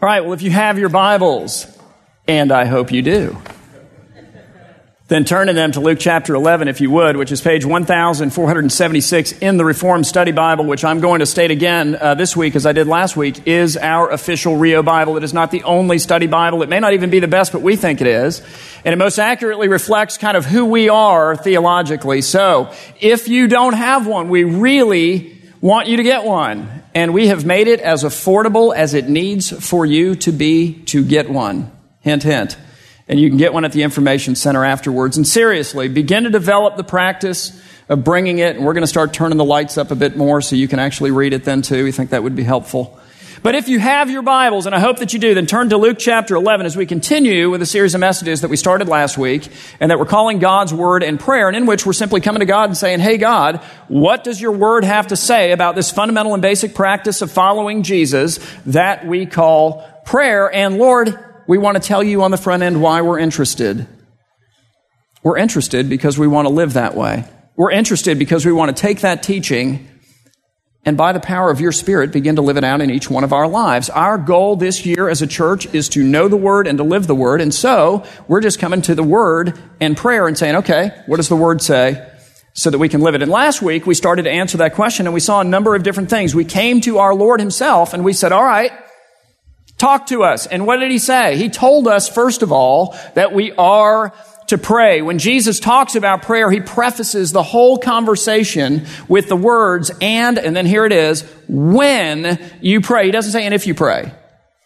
All right, well, if you have your Bibles, and I hope you do, then turn in them to Luke chapter 11, if you would, which is page 1476 in the Reformed Study Bible, which I'm going to state again uh, this week, as I did last week, is our official Rio Bible. It is not the only study Bible. It may not even be the best, but we think it is. And it most accurately reflects kind of who we are theologically. So, if you don't have one, we really want you to get one. And we have made it as affordable as it needs for you to be to get one. Hint, hint. And you can get one at the Information Center afterwards. And seriously, begin to develop the practice of bringing it. And we're going to start turning the lights up a bit more so you can actually read it then too. We think that would be helpful. But if you have your Bibles, and I hope that you do, then turn to Luke chapter 11 as we continue with a series of messages that we started last week and that we're calling God's Word and Prayer, and in which we're simply coming to God and saying, Hey God, what does your Word have to say about this fundamental and basic practice of following Jesus that we call prayer? And Lord, we want to tell you on the front end why we're interested. We're interested because we want to live that way. We're interested because we want to take that teaching and by the power of your Spirit, begin to live it out in each one of our lives. Our goal this year as a church is to know the Word and to live the Word. And so we're just coming to the Word and prayer and saying, okay, what does the Word say? So that we can live it. And last week we started to answer that question and we saw a number of different things. We came to our Lord Himself and we said, all right, talk to us. And what did He say? He told us, first of all, that we are to pray. When Jesus talks about prayer, he prefaces the whole conversation with the words, and, and then here it is, when you pray. He doesn't say, and if you pray.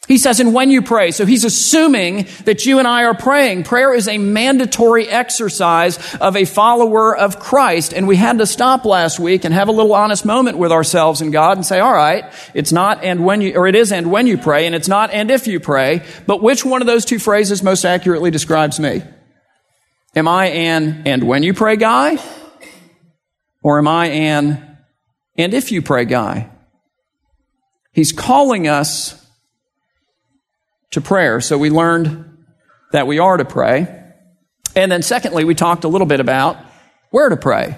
He says, and when you pray. So he's assuming that you and I are praying. Prayer is a mandatory exercise of a follower of Christ. And we had to stop last week and have a little honest moment with ourselves and God and say, all right, it's not and when you, or it is and when you pray, and it's not and if you pray, but which one of those two phrases most accurately describes me? Am I an and when you pray guy? Or am I an and if you pray guy? He's calling us to prayer. So we learned that we are to pray. And then secondly, we talked a little bit about where to pray.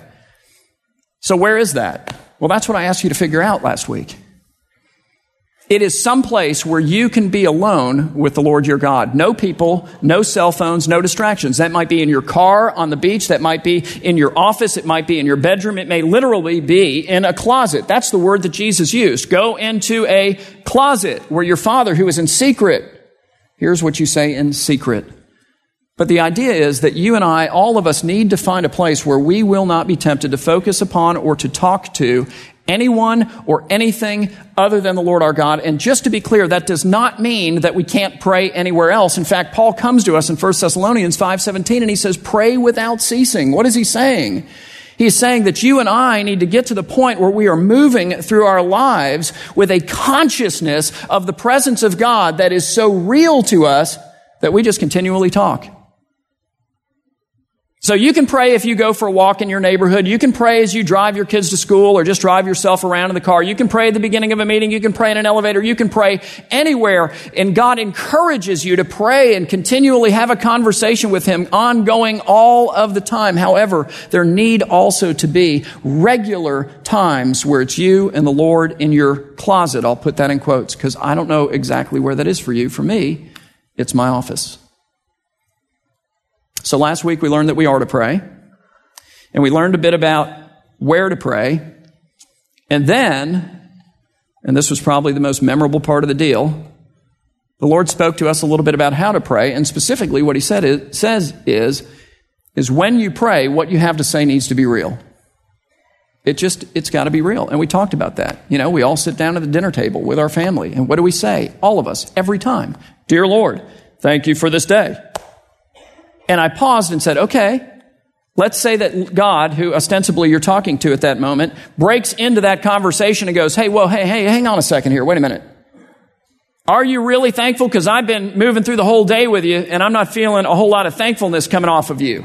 So where is that? Well, that's what I asked you to figure out last week. It is some place where you can be alone with the Lord your God. No people, no cell phones, no distractions. That might be in your car on the beach. That might be in your office. It might be in your bedroom. It may literally be in a closet. That's the word that Jesus used. Go into a closet where your father who is in secret. Here's what you say in secret. But the idea is that you and I, all of us need to find a place where we will not be tempted to focus upon or to talk to anyone or anything other than the Lord our God. And just to be clear, that does not mean that we can't pray anywhere else. In fact, Paul comes to us in 1 Thessalonians 5:17 and he says, "Pray without ceasing." What is he saying? He's saying that you and I need to get to the point where we are moving through our lives with a consciousness of the presence of God that is so real to us that we just continually talk. So you can pray if you go for a walk in your neighborhood. You can pray as you drive your kids to school or just drive yourself around in the car. You can pray at the beginning of a meeting. You can pray in an elevator. You can pray anywhere. And God encourages you to pray and continually have a conversation with Him ongoing all of the time. However, there need also to be regular times where it's you and the Lord in your closet. I'll put that in quotes because I don't know exactly where that is for you. For me, it's my office. So last week we learned that we are to pray. And we learned a bit about where to pray. And then, and this was probably the most memorable part of the deal, the Lord spoke to us a little bit about how to pray. And specifically what he said is, says is, is when you pray, what you have to say needs to be real. It just, it's got to be real. And we talked about that. You know, we all sit down at the dinner table with our family. And what do we say? All of us, every time. Dear Lord, thank you for this day. And I paused and said, okay, let's say that God, who ostensibly you're talking to at that moment, breaks into that conversation and goes, hey, well, hey, hey, hang on a second here. Wait a minute. Are you really thankful? Because I've been moving through the whole day with you and I'm not feeling a whole lot of thankfulness coming off of you.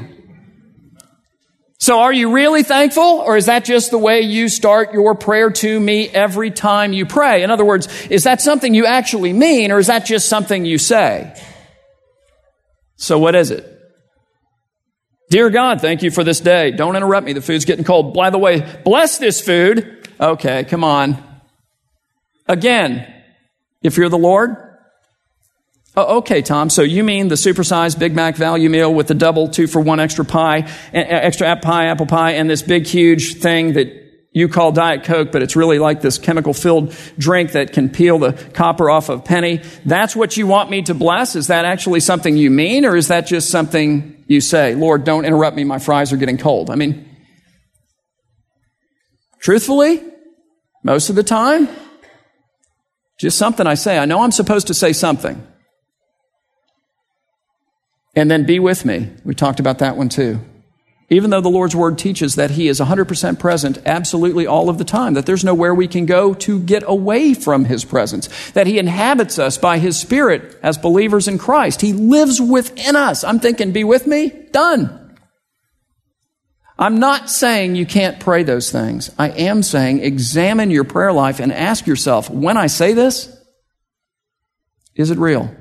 So are you really thankful or is that just the way you start your prayer to me every time you pray? In other words, is that something you actually mean or is that just something you say? So what is it? Dear God, thank you for this day. Don't interrupt me. The food's getting cold. By the way, bless this food. Okay, come on. Again, if you're the Lord, Oh, okay, Tom. So you mean the supersized Big Mac value meal with the double two for one extra pie, extra apple pie, apple pie, and this big, huge thing that you call Diet Coke, but it's really like this chemical filled drink that can peel the copper off of penny. That's what you want me to bless? Is that actually something you mean, or is that just something you say? Lord, don't interrupt me. My fries are getting cold. I mean, truthfully, most of the time, just something I say. I know I'm supposed to say something. And then be with me. We talked about that one too. Even though the Lord's Word teaches that He is 100% present absolutely all of the time, that there's nowhere we can go to get away from His presence, that He inhabits us by His Spirit as believers in Christ. He lives within us. I'm thinking, be with me? Done. I'm not saying you can't pray those things. I am saying examine your prayer life and ask yourself, when I say this, is it real?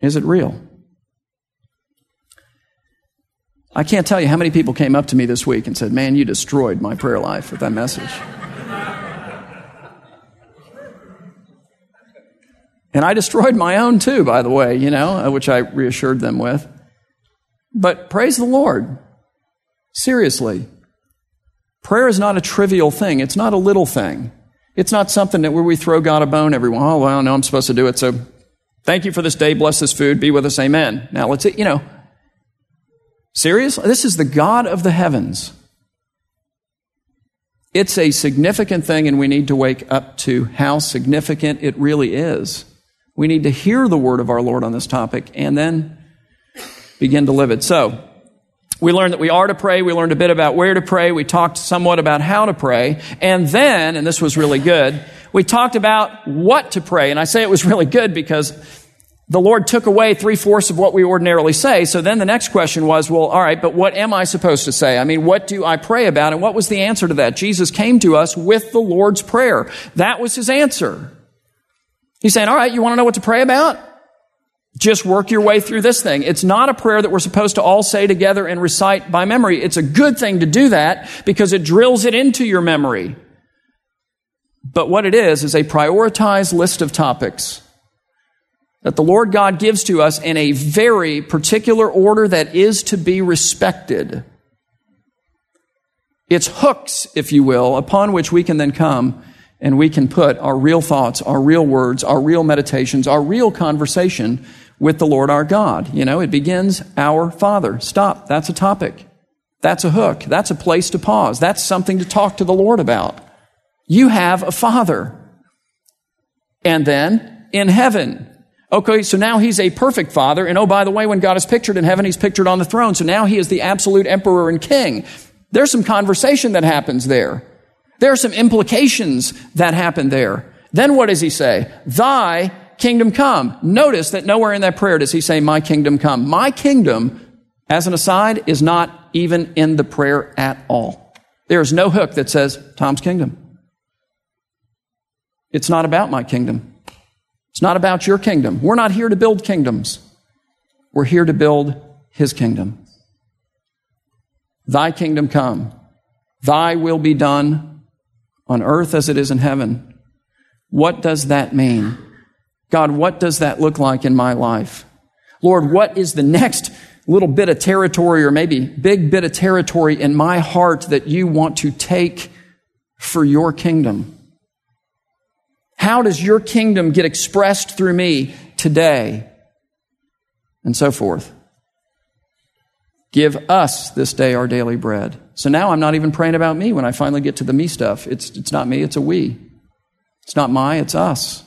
Is it real? I can't tell you how many people came up to me this week and said, Man, you destroyed my prayer life with that message. and I destroyed my own too, by the way, you know, uh, which I reassured them with. But praise the Lord. Seriously. Prayer is not a trivial thing. It's not a little thing. It's not something that where we throw God a bone every. Oh, well, no, I'm supposed to do it, so Thank you for this day. Bless this food. Be with us. Amen. Now let's, you know, serious? This is the God of the heavens. It's a significant thing, and we need to wake up to how significant it really is. We need to hear the word of our Lord on this topic and then begin to live it. So, we learned that we are to pray. We learned a bit about where to pray. We talked somewhat about how to pray. And then, and this was really good, we talked about what to pray. And I say it was really good because the Lord took away three fourths of what we ordinarily say. So then the next question was, well, all right, but what am I supposed to say? I mean, what do I pray about? And what was the answer to that? Jesus came to us with the Lord's Prayer. That was his answer. He's saying, all right, you want to know what to pray about? Just work your way through this thing. It's not a prayer that we're supposed to all say together and recite by memory. It's a good thing to do that because it drills it into your memory. But what it is, is a prioritized list of topics that the Lord God gives to us in a very particular order that is to be respected. It's hooks, if you will, upon which we can then come and we can put our real thoughts, our real words, our real meditations, our real conversation with the Lord our God. You know, it begins, Our Father. Stop. That's a topic. That's a hook. That's a place to pause. That's something to talk to the Lord about. You have a father. And then in heaven. Okay, so now he's a perfect father. And oh, by the way, when God is pictured in heaven, he's pictured on the throne. So now he is the absolute emperor and king. There's some conversation that happens there. There are some implications that happen there. Then what does he say? Thy kingdom come. Notice that nowhere in that prayer does he say, my kingdom come. My kingdom, as an aside, is not even in the prayer at all. There is no hook that says, Tom's kingdom. It's not about my kingdom. It's not about your kingdom. We're not here to build kingdoms. We're here to build his kingdom. Thy kingdom come. Thy will be done on earth as it is in heaven. What does that mean? God, what does that look like in my life? Lord, what is the next little bit of territory or maybe big bit of territory in my heart that you want to take for your kingdom? How does your kingdom get expressed through me today? And so forth. Give us this day our daily bread. So now I'm not even praying about me when I finally get to the me stuff. It's, it's not me, it's a we. It's not my, it's us.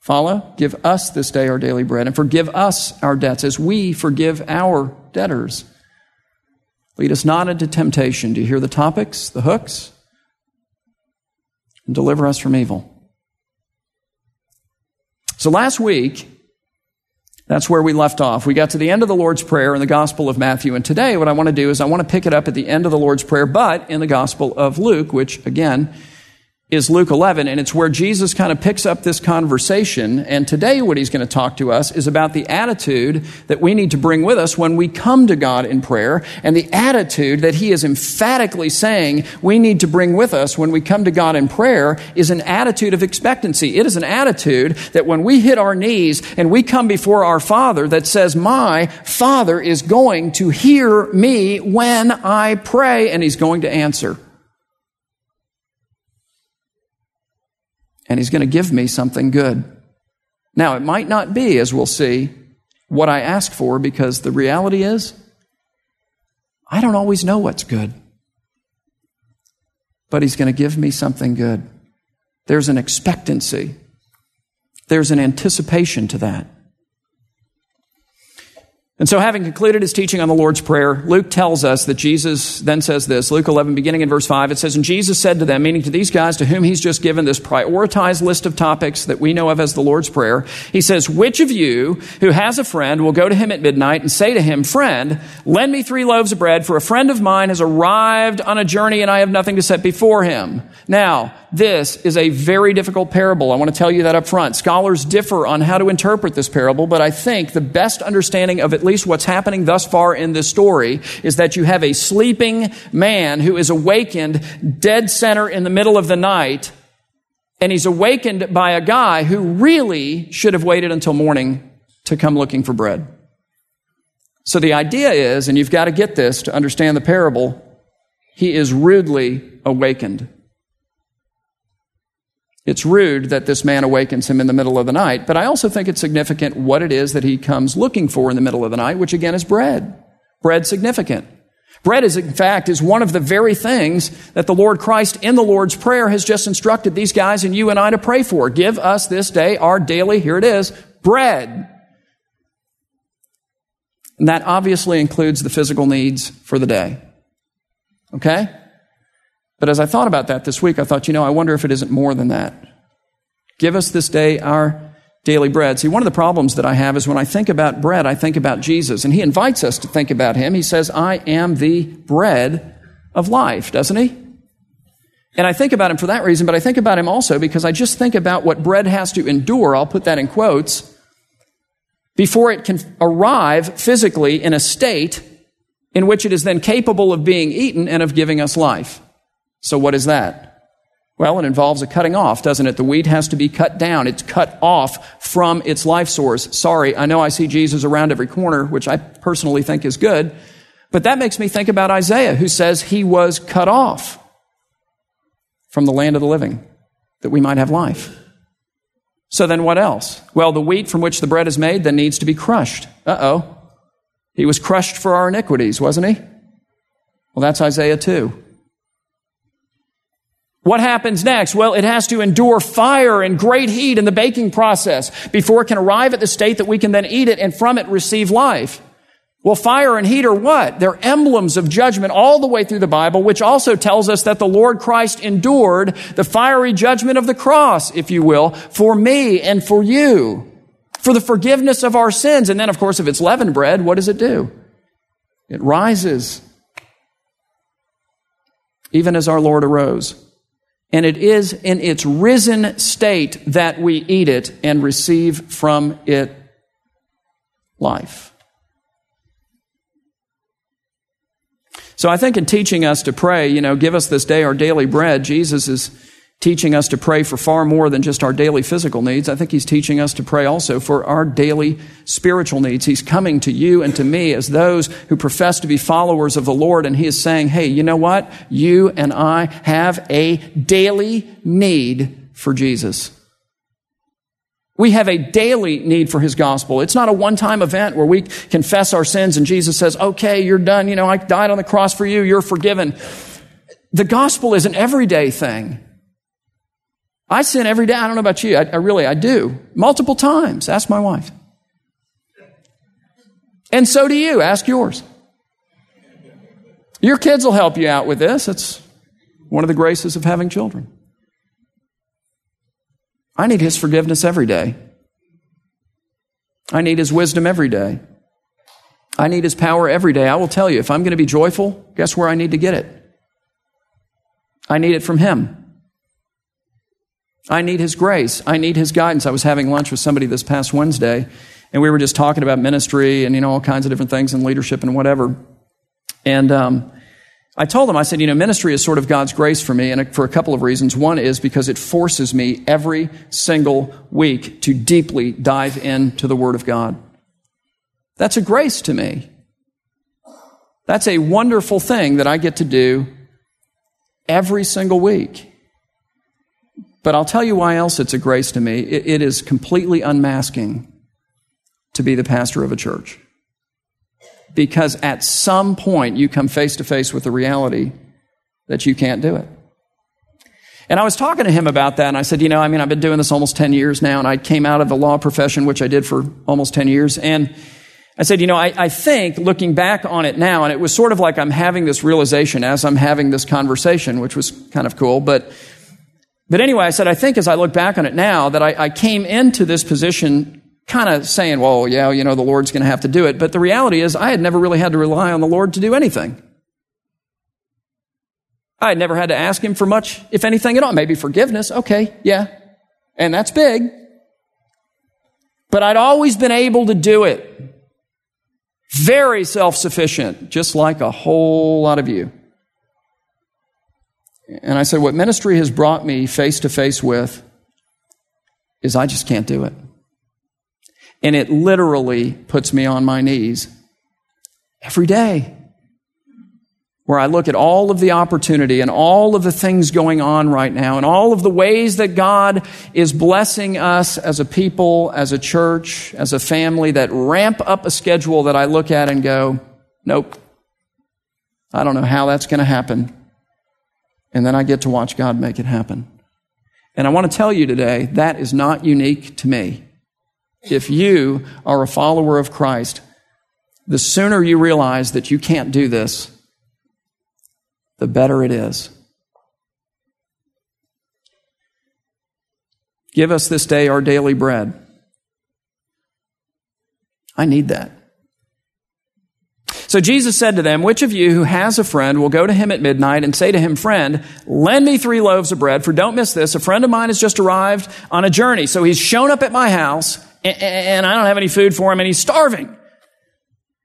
Follow? Give us this day our daily bread and forgive us our debts as we forgive our debtors. Lead us not into temptation. Do you hear the topics, the hooks? And deliver us from evil. So last week, that's where we left off. We got to the end of the Lord's Prayer in the Gospel of Matthew. And today, what I want to do is I want to pick it up at the end of the Lord's Prayer, but in the Gospel of Luke, which again is Luke 11, and it's where Jesus kind of picks up this conversation. And today, what he's going to talk to us is about the attitude that we need to bring with us when we come to God in prayer, and the attitude that he is emphatically saying we need to bring with us when we come to God in prayer is an attitude of expectancy. It is an attitude that when we hit our knees and we come before our Father, that says, My Father is going to hear me when I pray, and he's going to answer. And He's going to give me something good. Now, it might not be, as we'll see, what I ask for because the reality is, I don't always know what's good. But He's going to give me something good. There's an expectancy, there's an anticipation to that. And so, having concluded his teaching on the Lord's Prayer, Luke tells us that Jesus then says this Luke 11, beginning in verse 5, it says, And Jesus said to them, meaning to these guys to whom he's just given this prioritized list of topics that we know of as the Lord's Prayer, he says, Which of you who has a friend will go to him at midnight and say to him, Friend, lend me three loaves of bread, for a friend of mine has arrived on a journey and I have nothing to set before him? Now, this is a very difficult parable. I want to tell you that up front. Scholars differ on how to interpret this parable, but I think the best understanding of at least what's happening thus far in this story is that you have a sleeping man who is awakened dead center in the middle of the night, and he's awakened by a guy who really should have waited until morning to come looking for bread. So the idea is, and you've got to get this to understand the parable, he is rudely awakened. It's rude that this man awakens him in the middle of the night, but I also think it's significant what it is that he comes looking for in the middle of the night, which again is bread. Bread significant. Bread is, in fact, is one of the very things that the Lord Christ in the Lord's Prayer has just instructed these guys and you and I to pray for. Give us this day our daily, here it is, bread. And that obviously includes the physical needs for the day. Okay? But as I thought about that this week, I thought, you know, I wonder if it isn't more than that. Give us this day our daily bread. See, one of the problems that I have is when I think about bread, I think about Jesus. And he invites us to think about him. He says, I am the bread of life, doesn't he? And I think about him for that reason, but I think about him also because I just think about what bread has to endure. I'll put that in quotes before it can arrive physically in a state in which it is then capable of being eaten and of giving us life. So what is that? Well, it involves a cutting off, doesn't it? The wheat has to be cut down. It's cut off from its life source. Sorry, I know I see Jesus around every corner, which I personally think is good, but that makes me think about Isaiah, who says he was cut off from the land of the living, that we might have life. So then what else? Well, the wheat from which the bread is made then needs to be crushed. Uh oh. He was crushed for our iniquities, wasn't he? Well, that's Isaiah 2. What happens next? Well, it has to endure fire and great heat in the baking process before it can arrive at the state that we can then eat it and from it receive life. Well, fire and heat are what? They're emblems of judgment all the way through the Bible, which also tells us that the Lord Christ endured the fiery judgment of the cross, if you will, for me and for you, for the forgiveness of our sins. And then, of course, if it's leavened bread, what does it do? It rises, even as our Lord arose. And it is in its risen state that we eat it and receive from it life. So I think in teaching us to pray, you know, give us this day our daily bread, Jesus is teaching us to pray for far more than just our daily physical needs. I think he's teaching us to pray also for our daily spiritual needs. He's coming to you and to me as those who profess to be followers of the Lord, and he is saying, hey, you know what? You and I have a daily need for Jesus. We have a daily need for his gospel. It's not a one-time event where we confess our sins and Jesus says, okay, you're done. You know, I died on the cross for you. You're forgiven. The gospel is an everyday thing. I sin every day. I don't know about you. I, I really, I do. Multiple times. Ask my wife. And so do you. Ask yours. Your kids will help you out with this. It's one of the graces of having children. I need His forgiveness every day. I need His wisdom every day. I need His power every day. I will tell you, if I'm going to be joyful, guess where I need to get it? I need it from Him. I need His grace. I need His guidance. I was having lunch with somebody this past Wednesday, and we were just talking about ministry and, you know, all kinds of different things and leadership and whatever. And, um, I told them, I said, you know, ministry is sort of God's grace for me, and for a couple of reasons. One is because it forces me every single week to deeply dive into the Word of God. That's a grace to me. That's a wonderful thing that I get to do every single week. But I'll tell you why else it's a grace to me. it, it is completely unmasking to be the pastor of a church because at some point you come face to face with the reality that you can't do it. And I was talking to him about that, and I said, You know, I mean, I've been doing this almost 10 years now, and I came out of the law profession, which I did for almost 10 years. And I said, You know, I, I think looking back on it now, and it was sort of like I'm having this realization as I'm having this conversation, which was kind of cool. But, but anyway, I said, I think as I look back on it now, that I, I came into this position kind of saying, well, yeah, you know, the Lord's going to have to do it. But the reality is, I had never really had to rely on the Lord to do anything. I had never had to ask Him for much, if anything at all. Maybe forgiveness. Okay, yeah. And that's big. But I'd always been able to do it. Very self sufficient, just like a whole lot of you. And I said, what ministry has brought me face to face with is I just can't do it. And it literally puts me on my knees every day. Where I look at all of the opportunity and all of the things going on right now and all of the ways that God is blessing us as a people, as a church, as a family that ramp up a schedule that I look at and go, nope. I don't know how that's going to happen. And then I get to watch God make it happen. And I want to tell you today, that is not unique to me. If you are a follower of Christ, the sooner you realize that you can't do this, the better it is. Give us this day our daily bread. I need that. So Jesus said to them, Which of you who has a friend will go to him at midnight and say to him, Friend, lend me three loaves of bread, for don't miss this. A friend of mine has just arrived on a journey. So he's shown up at my house and I don't have any food for him and he's starving.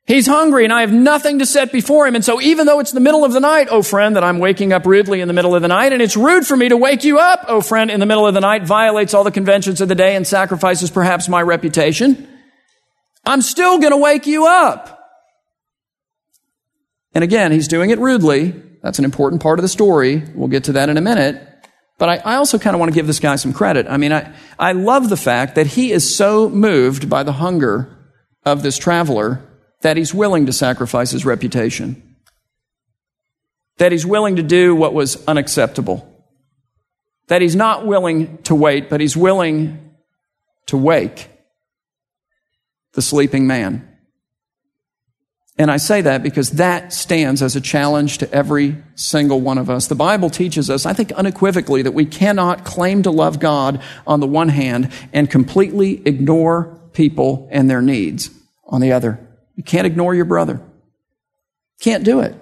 He's hungry and I have nothing to set before him. And so even though it's the middle of the night, oh friend, that I'm waking up rudely in the middle of the night, and it's rude for me to wake you up, oh friend, in the middle of the night, violates all the conventions of the day and sacrifices perhaps my reputation, I'm still going to wake you up. And again, he's doing it rudely. That's an important part of the story. We'll get to that in a minute. But I, I also kind of want to give this guy some credit. I mean, I, I love the fact that he is so moved by the hunger of this traveler that he's willing to sacrifice his reputation. That he's willing to do what was unacceptable. That he's not willing to wait, but he's willing to wake the sleeping man. And I say that because that stands as a challenge to every single one of us. The Bible teaches us, I think unequivocally, that we cannot claim to love God on the one hand and completely ignore people and their needs on the other. You can't ignore your brother. Can't do it.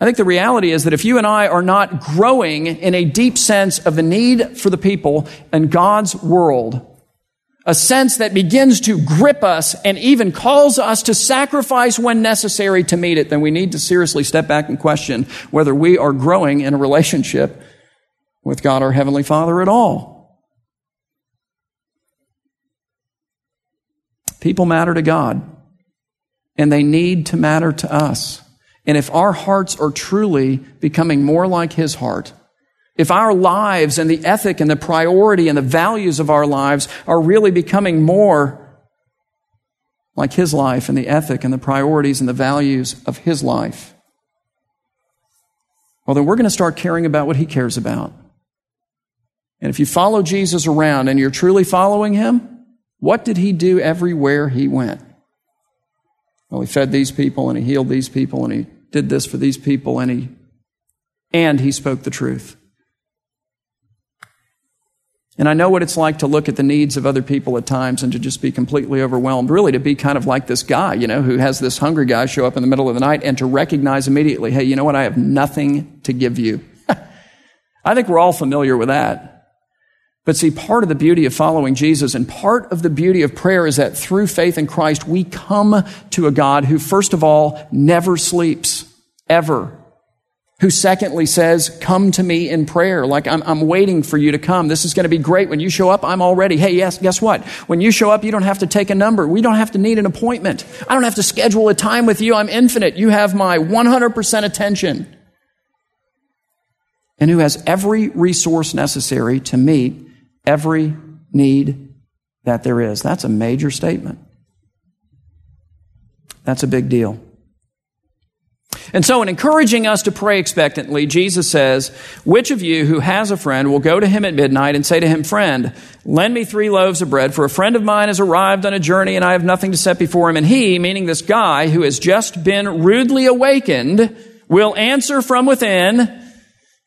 I think the reality is that if you and I are not growing in a deep sense of the need for the people in God's world, a sense that begins to grip us and even calls us to sacrifice when necessary to meet it, then we need to seriously step back and question whether we are growing in a relationship with God our Heavenly Father at all. People matter to God, and they need to matter to us. And if our hearts are truly becoming more like His heart, if our lives and the ethic and the priority and the values of our lives are really becoming more like his life and the ethic and the priorities and the values of his life, well, then we're going to start caring about what he cares about. And if you follow Jesus around and you're truly following him, what did he do everywhere he went? Well, he fed these people and he healed these people and he did this for these people and he and he spoke the truth. And I know what it's like to look at the needs of other people at times and to just be completely overwhelmed. Really, to be kind of like this guy, you know, who has this hungry guy show up in the middle of the night and to recognize immediately, hey, you know what? I have nothing to give you. I think we're all familiar with that. But see, part of the beauty of following Jesus and part of the beauty of prayer is that through faith in Christ, we come to a God who, first of all, never sleeps, ever. Who secondly says, come to me in prayer. Like, I'm, I'm waiting for you to come. This is going to be great. When you show up, I'm already. Hey, yes, guess what? When you show up, you don't have to take a number. We don't have to need an appointment. I don't have to schedule a time with you. I'm infinite. You have my 100% attention. And who has every resource necessary to meet every need that there is. That's a major statement. That's a big deal. And so, in encouraging us to pray expectantly, Jesus says, Which of you who has a friend will go to him at midnight and say to him, Friend, lend me three loaves of bread, for a friend of mine has arrived on a journey and I have nothing to set before him. And he, meaning this guy who has just been rudely awakened, will answer from within,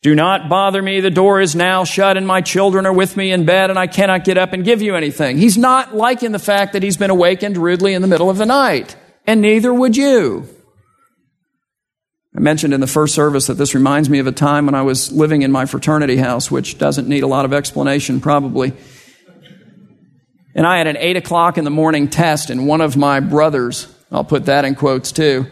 do not bother me. The door is now shut and my children are with me in bed and I cannot get up and give you anything. He's not liking the fact that he's been awakened rudely in the middle of the night. And neither would you. I mentioned in the first service that this reminds me of a time when I was living in my fraternity house, which doesn't need a lot of explanation probably. And I had an eight o'clock in the morning test and one of my brothers, I'll put that in quotes too,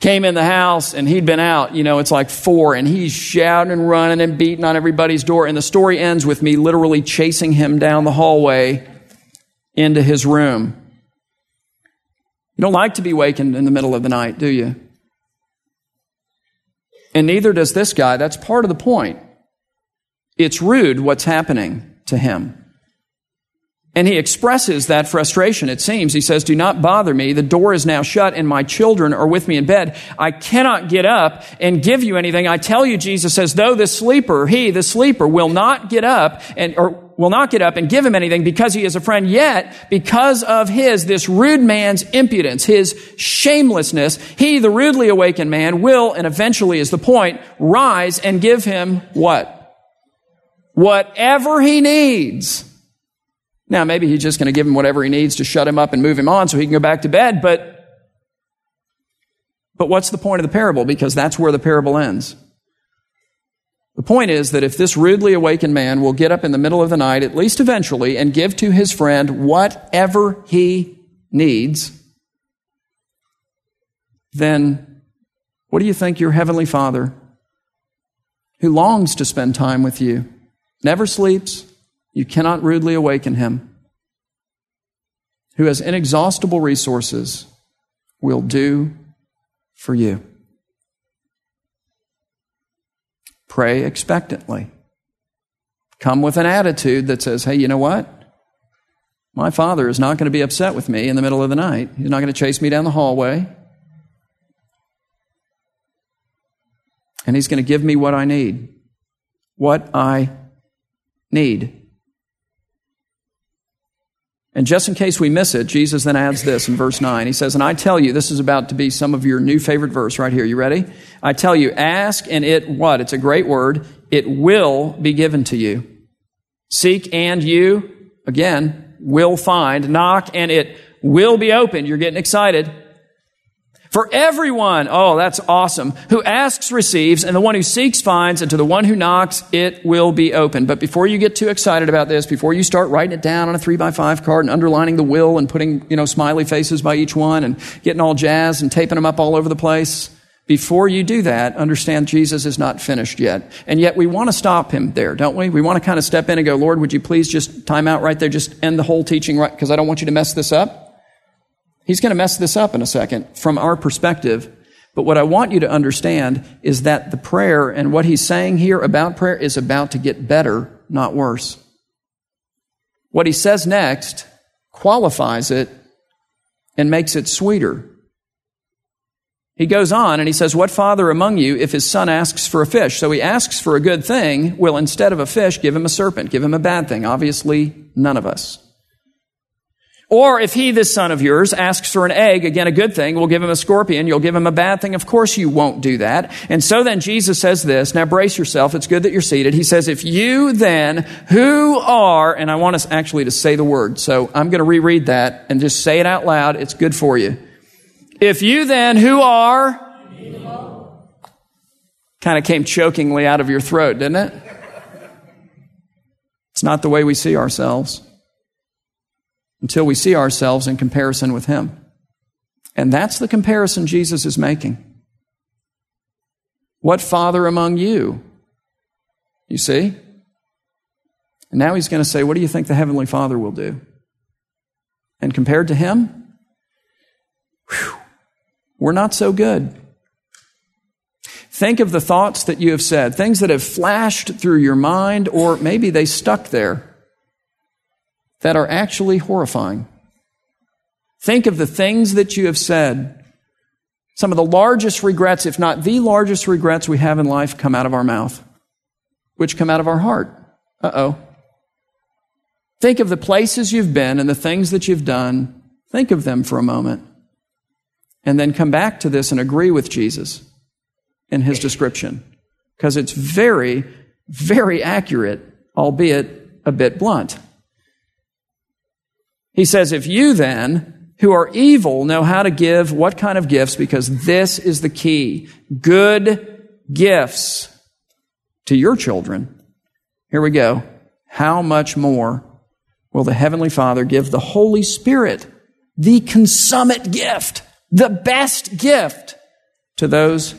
came in the house and he'd been out, you know, it's like four and he's shouting and running and beating on everybody's door. And the story ends with me literally chasing him down the hallway into his room. You don't like to be wakened in the middle of the night, do you? And neither does this guy. That's part of the point. It's rude what's happening to him. And he expresses that frustration, it seems. He says, Do not bother me. The door is now shut and my children are with me in bed. I cannot get up and give you anything. I tell you, Jesus says, though the sleeper, he, the sleeper, will not get up and, or will not get up and give him anything because he is a friend. Yet, because of his, this rude man's impudence, his shamelessness, he, the rudely awakened man, will, and eventually is the point, rise and give him what? Whatever he needs. Now, maybe he's just going to give him whatever he needs to shut him up and move him on so he can go back to bed, but, but what's the point of the parable? Because that's where the parable ends. The point is that if this rudely awakened man will get up in the middle of the night, at least eventually, and give to his friend whatever he needs, then what do you think your heavenly father, who longs to spend time with you, never sleeps, you cannot rudely awaken him. Who has inexhaustible resources will do for you. Pray expectantly. Come with an attitude that says, hey, you know what? My father is not going to be upset with me in the middle of the night. He's not going to chase me down the hallway. And he's going to give me what I need. What I need. And just in case we miss it, Jesus then adds this in verse 9. He says, And I tell you, this is about to be some of your new favorite verse right here. You ready? I tell you, ask and it what? It's a great word. It will be given to you. Seek and you, again, will find. Knock and it will be opened. You're getting excited. For everyone, oh, that's awesome, who asks receives, and the one who seeks finds, and to the one who knocks, it will be open. But before you get too excited about this, before you start writing it down on a three by five card and underlining the will and putting, you know, smiley faces by each one and getting all jazzed and taping them up all over the place, before you do that, understand Jesus is not finished yet. And yet we want to stop him there, don't we? We want to kind of step in and go, Lord, would you please just time out right there, just end the whole teaching right, because I don't want you to mess this up. He's going to mess this up in a second from our perspective. But what I want you to understand is that the prayer and what he's saying here about prayer is about to get better, not worse. What he says next qualifies it and makes it sweeter. He goes on and he says, What father among you, if his son asks for a fish? So he asks for a good thing, will instead of a fish give him a serpent, give him a bad thing? Obviously, none of us. Or if he, this son of yours, asks for an egg, again, a good thing, we'll give him a scorpion, you'll give him a bad thing. Of course you won't do that. And so then Jesus says this, now brace yourself, it's good that you're seated. He says, if you then, who are, and I want us actually to say the word, so I'm going to reread that and just say it out loud, it's good for you. If you then, who are, kind of came chokingly out of your throat, didn't it? It's not the way we see ourselves until we see ourselves in comparison with Him. And that's the comparison Jesus is making. What father among you? You see? And now he's going to say, What do you think the Heavenly Father will do? And compared to him, whew, we're not so good. Think of the thoughts that you have said, things that have flashed through your mind, or maybe they stuck there, that are actually horrifying. Think of the things that you have said. Some of the largest regrets, if not the largest regrets we have in life, come out of our mouth, which come out of our heart. Uh oh. Think of the places you've been and the things that you've done. Think of them for a moment. And then come back to this and agree with Jesus in his description. Because it's very, very accurate, albeit a bit blunt. He says, If you then, who are evil, know how to give what kind of gifts, because this is the key good gifts to your children. Here we go. How much more will the Heavenly Father give the Holy Spirit, the consummate gift, the best gift to those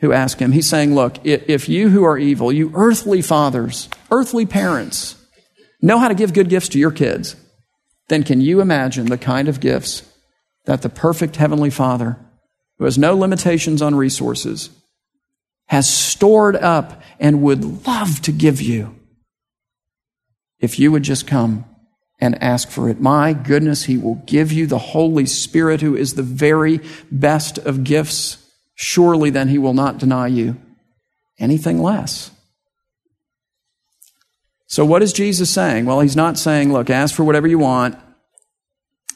who ask Him. He's saying, look, if you who are evil, you earthly fathers, earthly parents, know how to give good gifts to your kids, then can you imagine the kind of gifts that the perfect Heavenly Father, who has no limitations on resources, has stored up and would love to give you? if you would just come and ask for it. My goodness, He will give you the Holy Spirit, who is the very best of gifts. Surely then He will not deny you anything less. So, what is Jesus saying? Well, He's not saying, look, ask for whatever you want,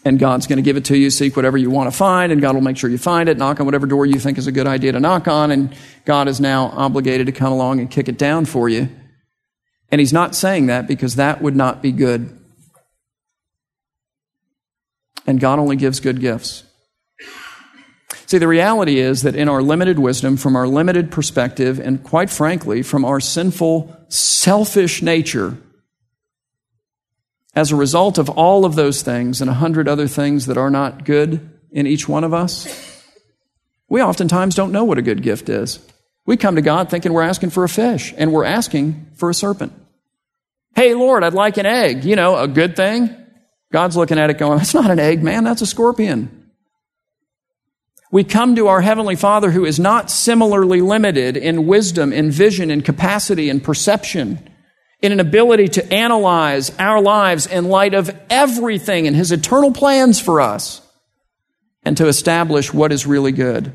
and God's going to give it to you. Seek whatever you want to find, and God will make sure you find it. Knock on whatever door you think is a good idea to knock on, and God is now obligated to come along and kick it down for you. And he's not saying that because that would not be good. And God only gives good gifts. See, the reality is that in our limited wisdom, from our limited perspective, and quite frankly, from our sinful, selfish nature, as a result of all of those things and a hundred other things that are not good in each one of us, we oftentimes don't know what a good gift is. We come to God thinking we're asking for a fish, and we're asking for a serpent. Hey, Lord, I'd like an egg. You know, a good thing. God's looking at it going, that's not an egg, man. That's a scorpion. We come to our Heavenly Father who is not similarly limited in wisdom, in vision, in capacity, in perception, in an ability to analyze our lives in light of everything and His eternal plans for us and to establish what is really good.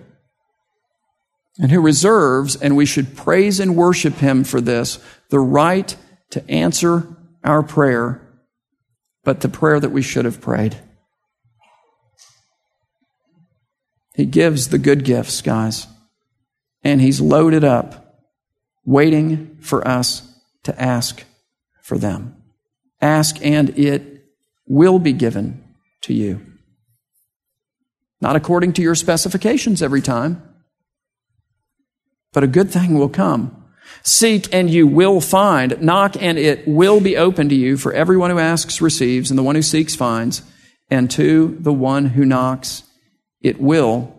And who reserves, and we should praise and worship Him for this, the right to answer our prayer, but the prayer that we should have prayed. He gives the good gifts, guys, and He's loaded up, waiting for us to ask for them. Ask, and it will be given to you. Not according to your specifications every time, but a good thing will come Seek and you will find. Knock and it will be open to you. For everyone who asks receives, and the one who seeks finds. And to the one who knocks, it will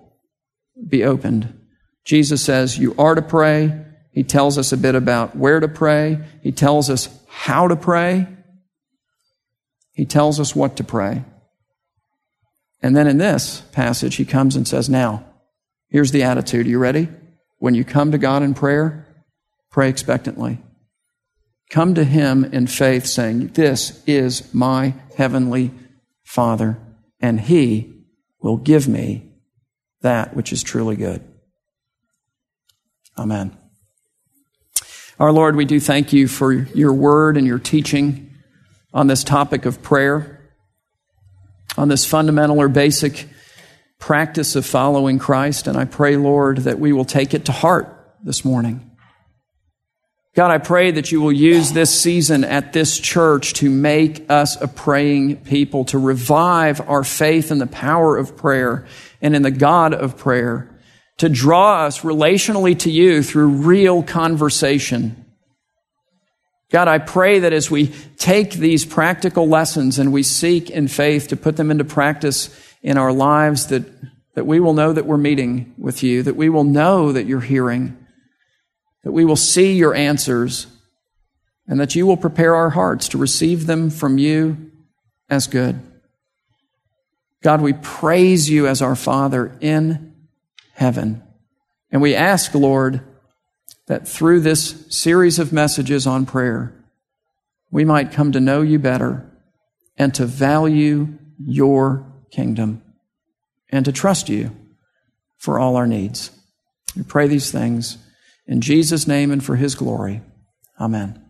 be opened. Jesus says you are to pray. He tells us a bit about where to pray. He tells us how to pray. He tells us what to pray. And then in this passage, he comes and says, Now, here's the attitude. Are you ready? When you come to God in prayer, Pray expectantly. Come to Him in faith, saying, This is my heavenly Father, and He will give me that which is truly good. Amen. Our Lord, we do thank you for your word and your teaching on this topic of prayer, on this fundamental or basic practice of following Christ. And I pray, Lord, that we will take it to heart this morning. God, I pray that you will use this season at this church to make us a praying people, to revive our faith in the power of prayer and in the God of prayer, to draw us relationally to you through real conversation, God, I pray that as we take these practical lessons and we seek in faith to put them into practice in our lives, that, that we will know that we're meeting with you, that we will know that you're hearing, that we will see your answers, and that you will prepare our hearts to receive them from you as good. God, we praise you as our Father in heaven. And we ask, Lord, that through this series of messages on prayer, we might come to know you better and to value your kingdom and to trust you for all our needs. We pray these things in Jesus' name and for his glory. Amen.